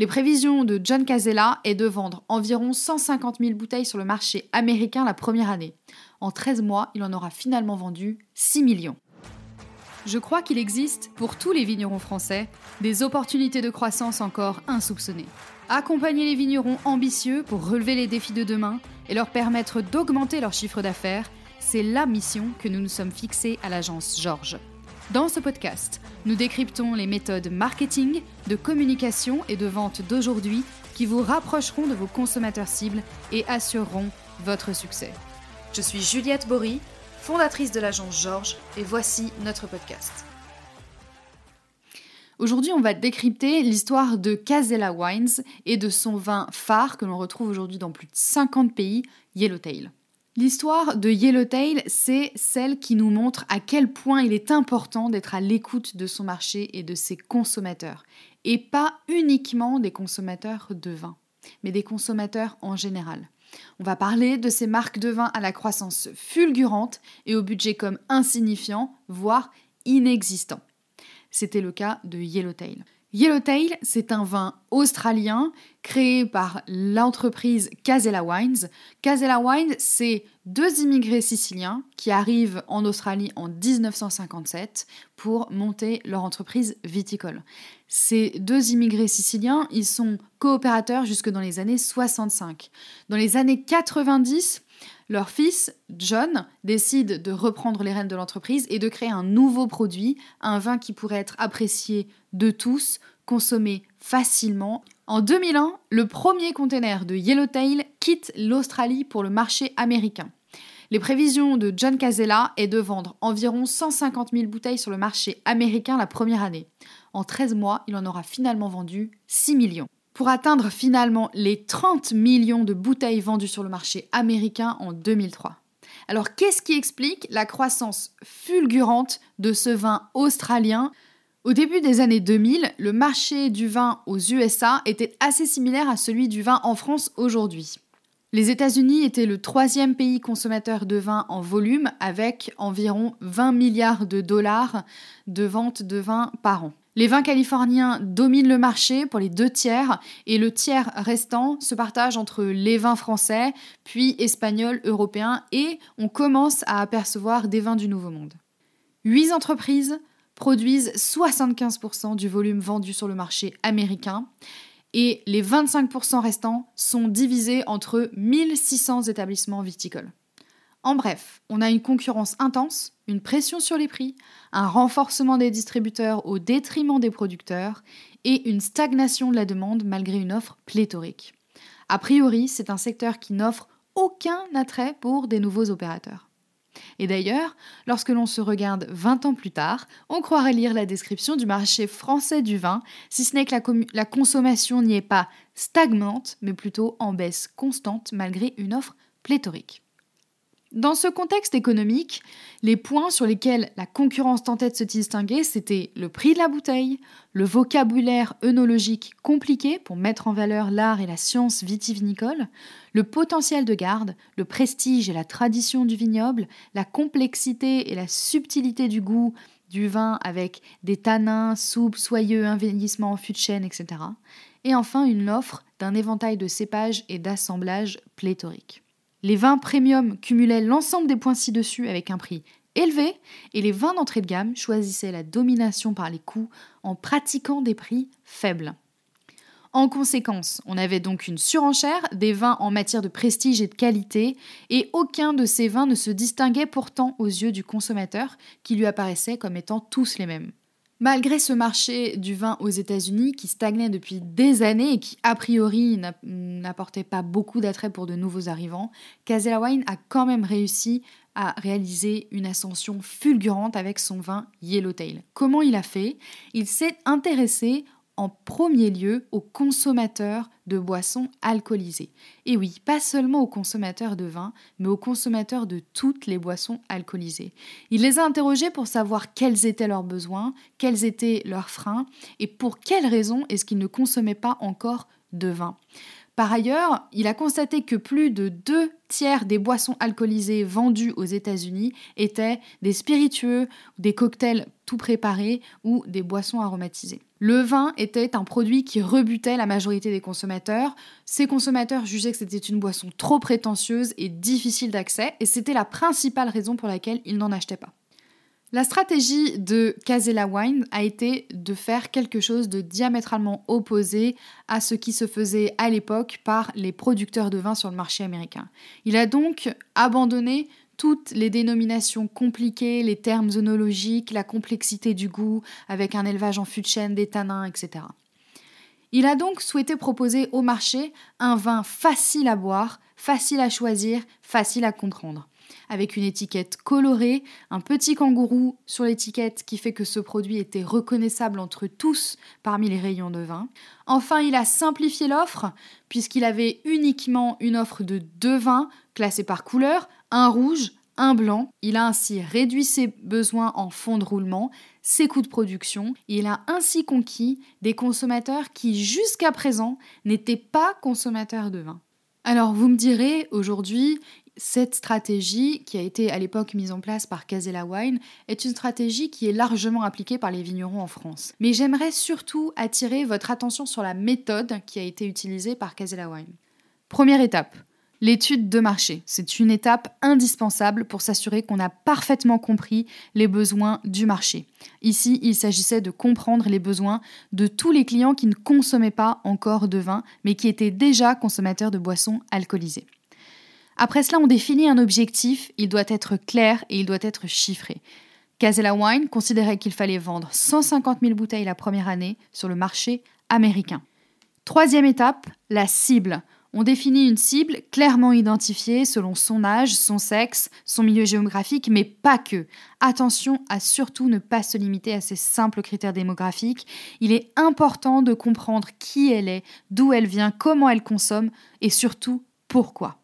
Les prévisions de John Casella est de vendre environ 150 000 bouteilles sur le marché américain la première année. En 13 mois, il en aura finalement vendu 6 millions. Je crois qu'il existe, pour tous les vignerons français, des opportunités de croissance encore insoupçonnées. Accompagner les vignerons ambitieux pour relever les défis de demain et leur permettre d'augmenter leur chiffre d'affaires, c'est la mission que nous nous sommes fixés à l'agence Georges. Dans ce podcast, nous décryptons les méthodes marketing, de communication et de vente d'aujourd'hui qui vous rapprocheront de vos consommateurs cibles et assureront votre succès. Je suis Juliette Bory, fondatrice de l'agence Georges, et voici notre podcast. Aujourd'hui, on va décrypter l'histoire de Casella Wines et de son vin phare que l'on retrouve aujourd'hui dans plus de 50 pays, Yellowtail. L'histoire de Yellowtail, c'est celle qui nous montre à quel point il est important d'être à l'écoute de son marché et de ses consommateurs. Et pas uniquement des consommateurs de vin, mais des consommateurs en général. On va parler de ces marques de vin à la croissance fulgurante et au budget comme insignifiant, voire inexistant. C'était le cas de Yellowtail. Yellowtail, c'est un vin australien créé par l'entreprise Casella Wines. Casella Wines, c'est deux immigrés siciliens qui arrivent en Australie en 1957 pour monter leur entreprise viticole. Ces deux immigrés siciliens, ils sont coopérateurs jusque dans les années 65. Dans les années 90, leur fils, John, décide de reprendre les rênes de l'entreprise et de créer un nouveau produit, un vin qui pourrait être apprécié de tous, consommé facilement. En 2001, le premier container de Yellowtail quitte l'Australie pour le marché américain. Les prévisions de John Casella est de vendre environ 150 000 bouteilles sur le marché américain la première année. En 13 mois, il en aura finalement vendu 6 millions pour atteindre finalement les 30 millions de bouteilles vendues sur le marché américain en 2003. Alors qu'est-ce qui explique la croissance fulgurante de ce vin australien? Au début des années 2000, le marché du vin aux USA était assez similaire à celui du vin en France aujourd'hui. Les États-Unis étaient le troisième pays consommateur de vin en volume avec environ 20 milliards de dollars de vente de vin par an. Les vins californiens dominent le marché pour les deux tiers et le tiers restant se partage entre les vins français, puis espagnols, européens et on commence à apercevoir des vins du Nouveau Monde. Huit entreprises produisent 75% du volume vendu sur le marché américain et les 25% restants sont divisés entre 1600 établissements viticoles. En bref, on a une concurrence intense, une pression sur les prix, un renforcement des distributeurs au détriment des producteurs et une stagnation de la demande malgré une offre pléthorique. A priori, c'est un secteur qui n'offre aucun attrait pour des nouveaux opérateurs. Et d'ailleurs, lorsque l'on se regarde 20 ans plus tard, on croirait lire la description du marché français du vin, si ce n'est que la, la consommation n'y est pas stagnante, mais plutôt en baisse constante malgré une offre pléthorique. Dans ce contexte économique, les points sur lesquels la concurrence tentait de se distinguer, c'était le prix de la bouteille, le vocabulaire œnologique compliqué pour mettre en valeur l'art et la science vitivinicole, le potentiel de garde, le prestige et la tradition du vignoble, la complexité et la subtilité du goût du vin avec des tanins, soupes, soyeux, un vieillissement en fût de chêne, etc. Et enfin une offre d'un éventail de cépages et d'assemblages pléthoriques. Les vins premium cumulaient l'ensemble des points ci-dessus avec un prix élevé et les vins d'entrée de gamme choisissaient la domination par les coûts en pratiquant des prix faibles. En conséquence, on avait donc une surenchère des vins en matière de prestige et de qualité, et aucun de ces vins ne se distinguait pourtant aux yeux du consommateur, qui lui apparaissait comme étant tous les mêmes. Malgré ce marché du vin aux États-Unis qui stagnait depuis des années et qui a priori n'apportait pas beaucoup d'attrait pour de nouveaux arrivants, Casella Wine a quand même réussi à réaliser une ascension fulgurante avec son vin Yellowtail. Comment il a fait? Il s'est intéressé en premier lieu aux consommateurs de boissons alcoolisées. Et oui, pas seulement aux consommateurs de vin, mais aux consommateurs de toutes les boissons alcoolisées. Il les a interrogés pour savoir quels étaient leurs besoins, quels étaient leurs freins et pour quelles raisons est-ce qu'ils ne consommaient pas encore de vin. Par ailleurs, il a constaté que plus de deux tiers des boissons alcoolisées vendues aux États-Unis étaient des spiritueux, des cocktails tout préparés ou des boissons aromatisées. Le vin était un produit qui rebutait la majorité des consommateurs. Ces consommateurs jugeaient que c'était une boisson trop prétentieuse et difficile d'accès, et c'était la principale raison pour laquelle ils n'en achetaient pas. La stratégie de Casella Wine a été de faire quelque chose de diamétralement opposé à ce qui se faisait à l'époque par les producteurs de vin sur le marché américain. Il a donc abandonné toutes les dénominations compliquées, les termes œnologiques, la complexité du goût, avec un élevage en fût de chêne, des tanins, etc. Il a donc souhaité proposer au marché un vin facile à boire, facile à choisir, facile à comprendre avec une étiquette colorée, un petit kangourou sur l'étiquette qui fait que ce produit était reconnaissable entre tous parmi les rayons de vin. Enfin, il a simplifié l'offre puisqu'il avait uniquement une offre de deux vins classés par couleur, un rouge, un blanc. Il a ainsi réduit ses besoins en fonds de roulement, ses coûts de production. il a ainsi conquis des consommateurs qui jusqu'à présent n'étaient pas consommateurs de vin. Alors vous me direz, aujourd'hui, cette stratégie, qui a été à l'époque mise en place par Casella Wine, est une stratégie qui est largement appliquée par les vignerons en France. Mais j'aimerais surtout attirer votre attention sur la méthode qui a été utilisée par Casella Wine. Première étape, l'étude de marché. C'est une étape indispensable pour s'assurer qu'on a parfaitement compris les besoins du marché. Ici, il s'agissait de comprendre les besoins de tous les clients qui ne consommaient pas encore de vin, mais qui étaient déjà consommateurs de boissons alcoolisées. Après cela, on définit un objectif, il doit être clair et il doit être chiffré. Casella Wine considérait qu'il fallait vendre 150 000 bouteilles la première année sur le marché américain. Troisième étape, la cible. On définit une cible clairement identifiée selon son âge, son sexe, son milieu géographique, mais pas que. Attention à surtout ne pas se limiter à ces simples critères démographiques. Il est important de comprendre qui elle est, d'où elle vient, comment elle consomme et surtout pourquoi.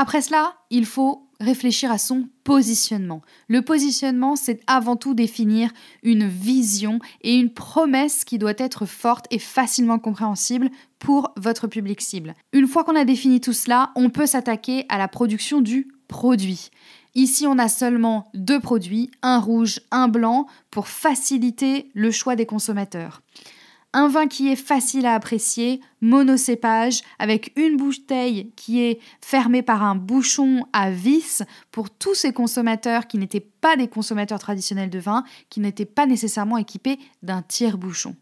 Après cela, il faut réfléchir à son positionnement. Le positionnement, c'est avant tout définir une vision et une promesse qui doit être forte et facilement compréhensible pour votre public cible. Une fois qu'on a défini tout cela, on peut s'attaquer à la production du produit. Ici, on a seulement deux produits, un rouge, un blanc, pour faciliter le choix des consommateurs. Un vin qui est facile à apprécier, monocépage, avec une bouteille qui est fermée par un bouchon à vis pour tous ces consommateurs qui n'étaient pas des consommateurs traditionnels de vin, qui n'étaient pas nécessairement équipés d'un tire-bouchon.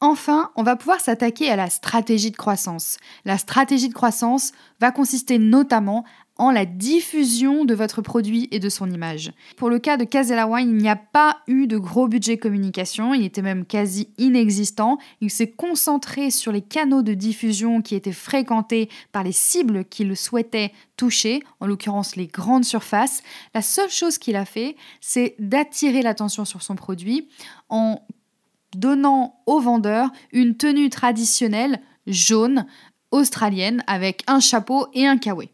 Enfin, on va pouvoir s'attaquer à la stratégie de croissance. La stratégie de croissance va consister notamment en la diffusion de votre produit et de son image. Pour le cas de Casella Wine, il n'y a pas eu de gros budget communication, il était même quasi inexistant. Il s'est concentré sur les canaux de diffusion qui étaient fréquentés par les cibles qu'il souhaitait toucher, en l'occurrence les grandes surfaces. La seule chose qu'il a fait, c'est d'attirer l'attention sur son produit en donnant aux vendeurs une tenue traditionnelle jaune australienne avec un chapeau et un kawé.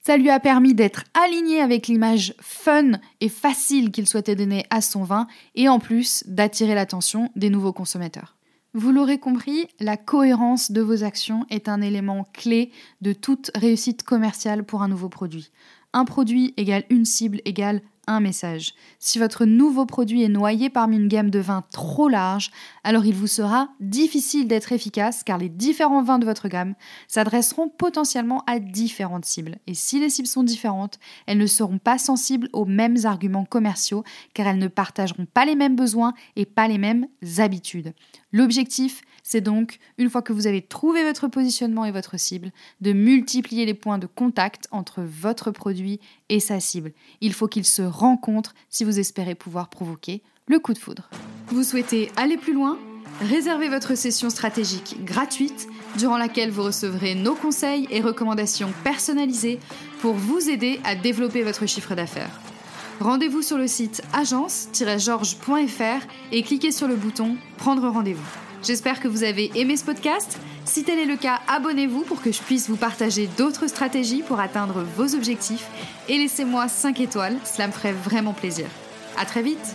Ça lui a permis d'être aligné avec l'image fun et facile qu'il souhaitait donner à son vin et en plus d'attirer l'attention des nouveaux consommateurs. Vous l'aurez compris, la cohérence de vos actions est un élément clé de toute réussite commerciale pour un nouveau produit. Un produit égale une cible égale un message. Si votre nouveau produit est noyé parmi une gamme de vins trop large, alors il vous sera difficile d'être efficace car les différents vins de votre gamme s'adresseront potentiellement à différentes cibles. Et si les cibles sont différentes, elles ne seront pas sensibles aux mêmes arguments commerciaux car elles ne partageront pas les mêmes besoins et pas les mêmes habitudes. L'objectif, c'est donc, une fois que vous avez trouvé votre positionnement et votre cible, de multiplier les points de contact entre votre produit et sa cible. Il faut qu'ils se rencontrent si vous espérez pouvoir provoquer le coup de foudre. Vous souhaitez aller plus loin? Réservez votre session stratégique gratuite durant laquelle vous recevrez nos conseils et recommandations personnalisées pour vous aider à développer votre chiffre d'affaires. Rendez-vous sur le site agence-georges.fr et cliquez sur le bouton Prendre rendez-vous. J'espère que vous avez aimé ce podcast. Si tel est le cas, abonnez-vous pour que je puisse vous partager d'autres stratégies pour atteindre vos objectifs et laissez-moi 5 étoiles, cela me ferait vraiment plaisir. À très vite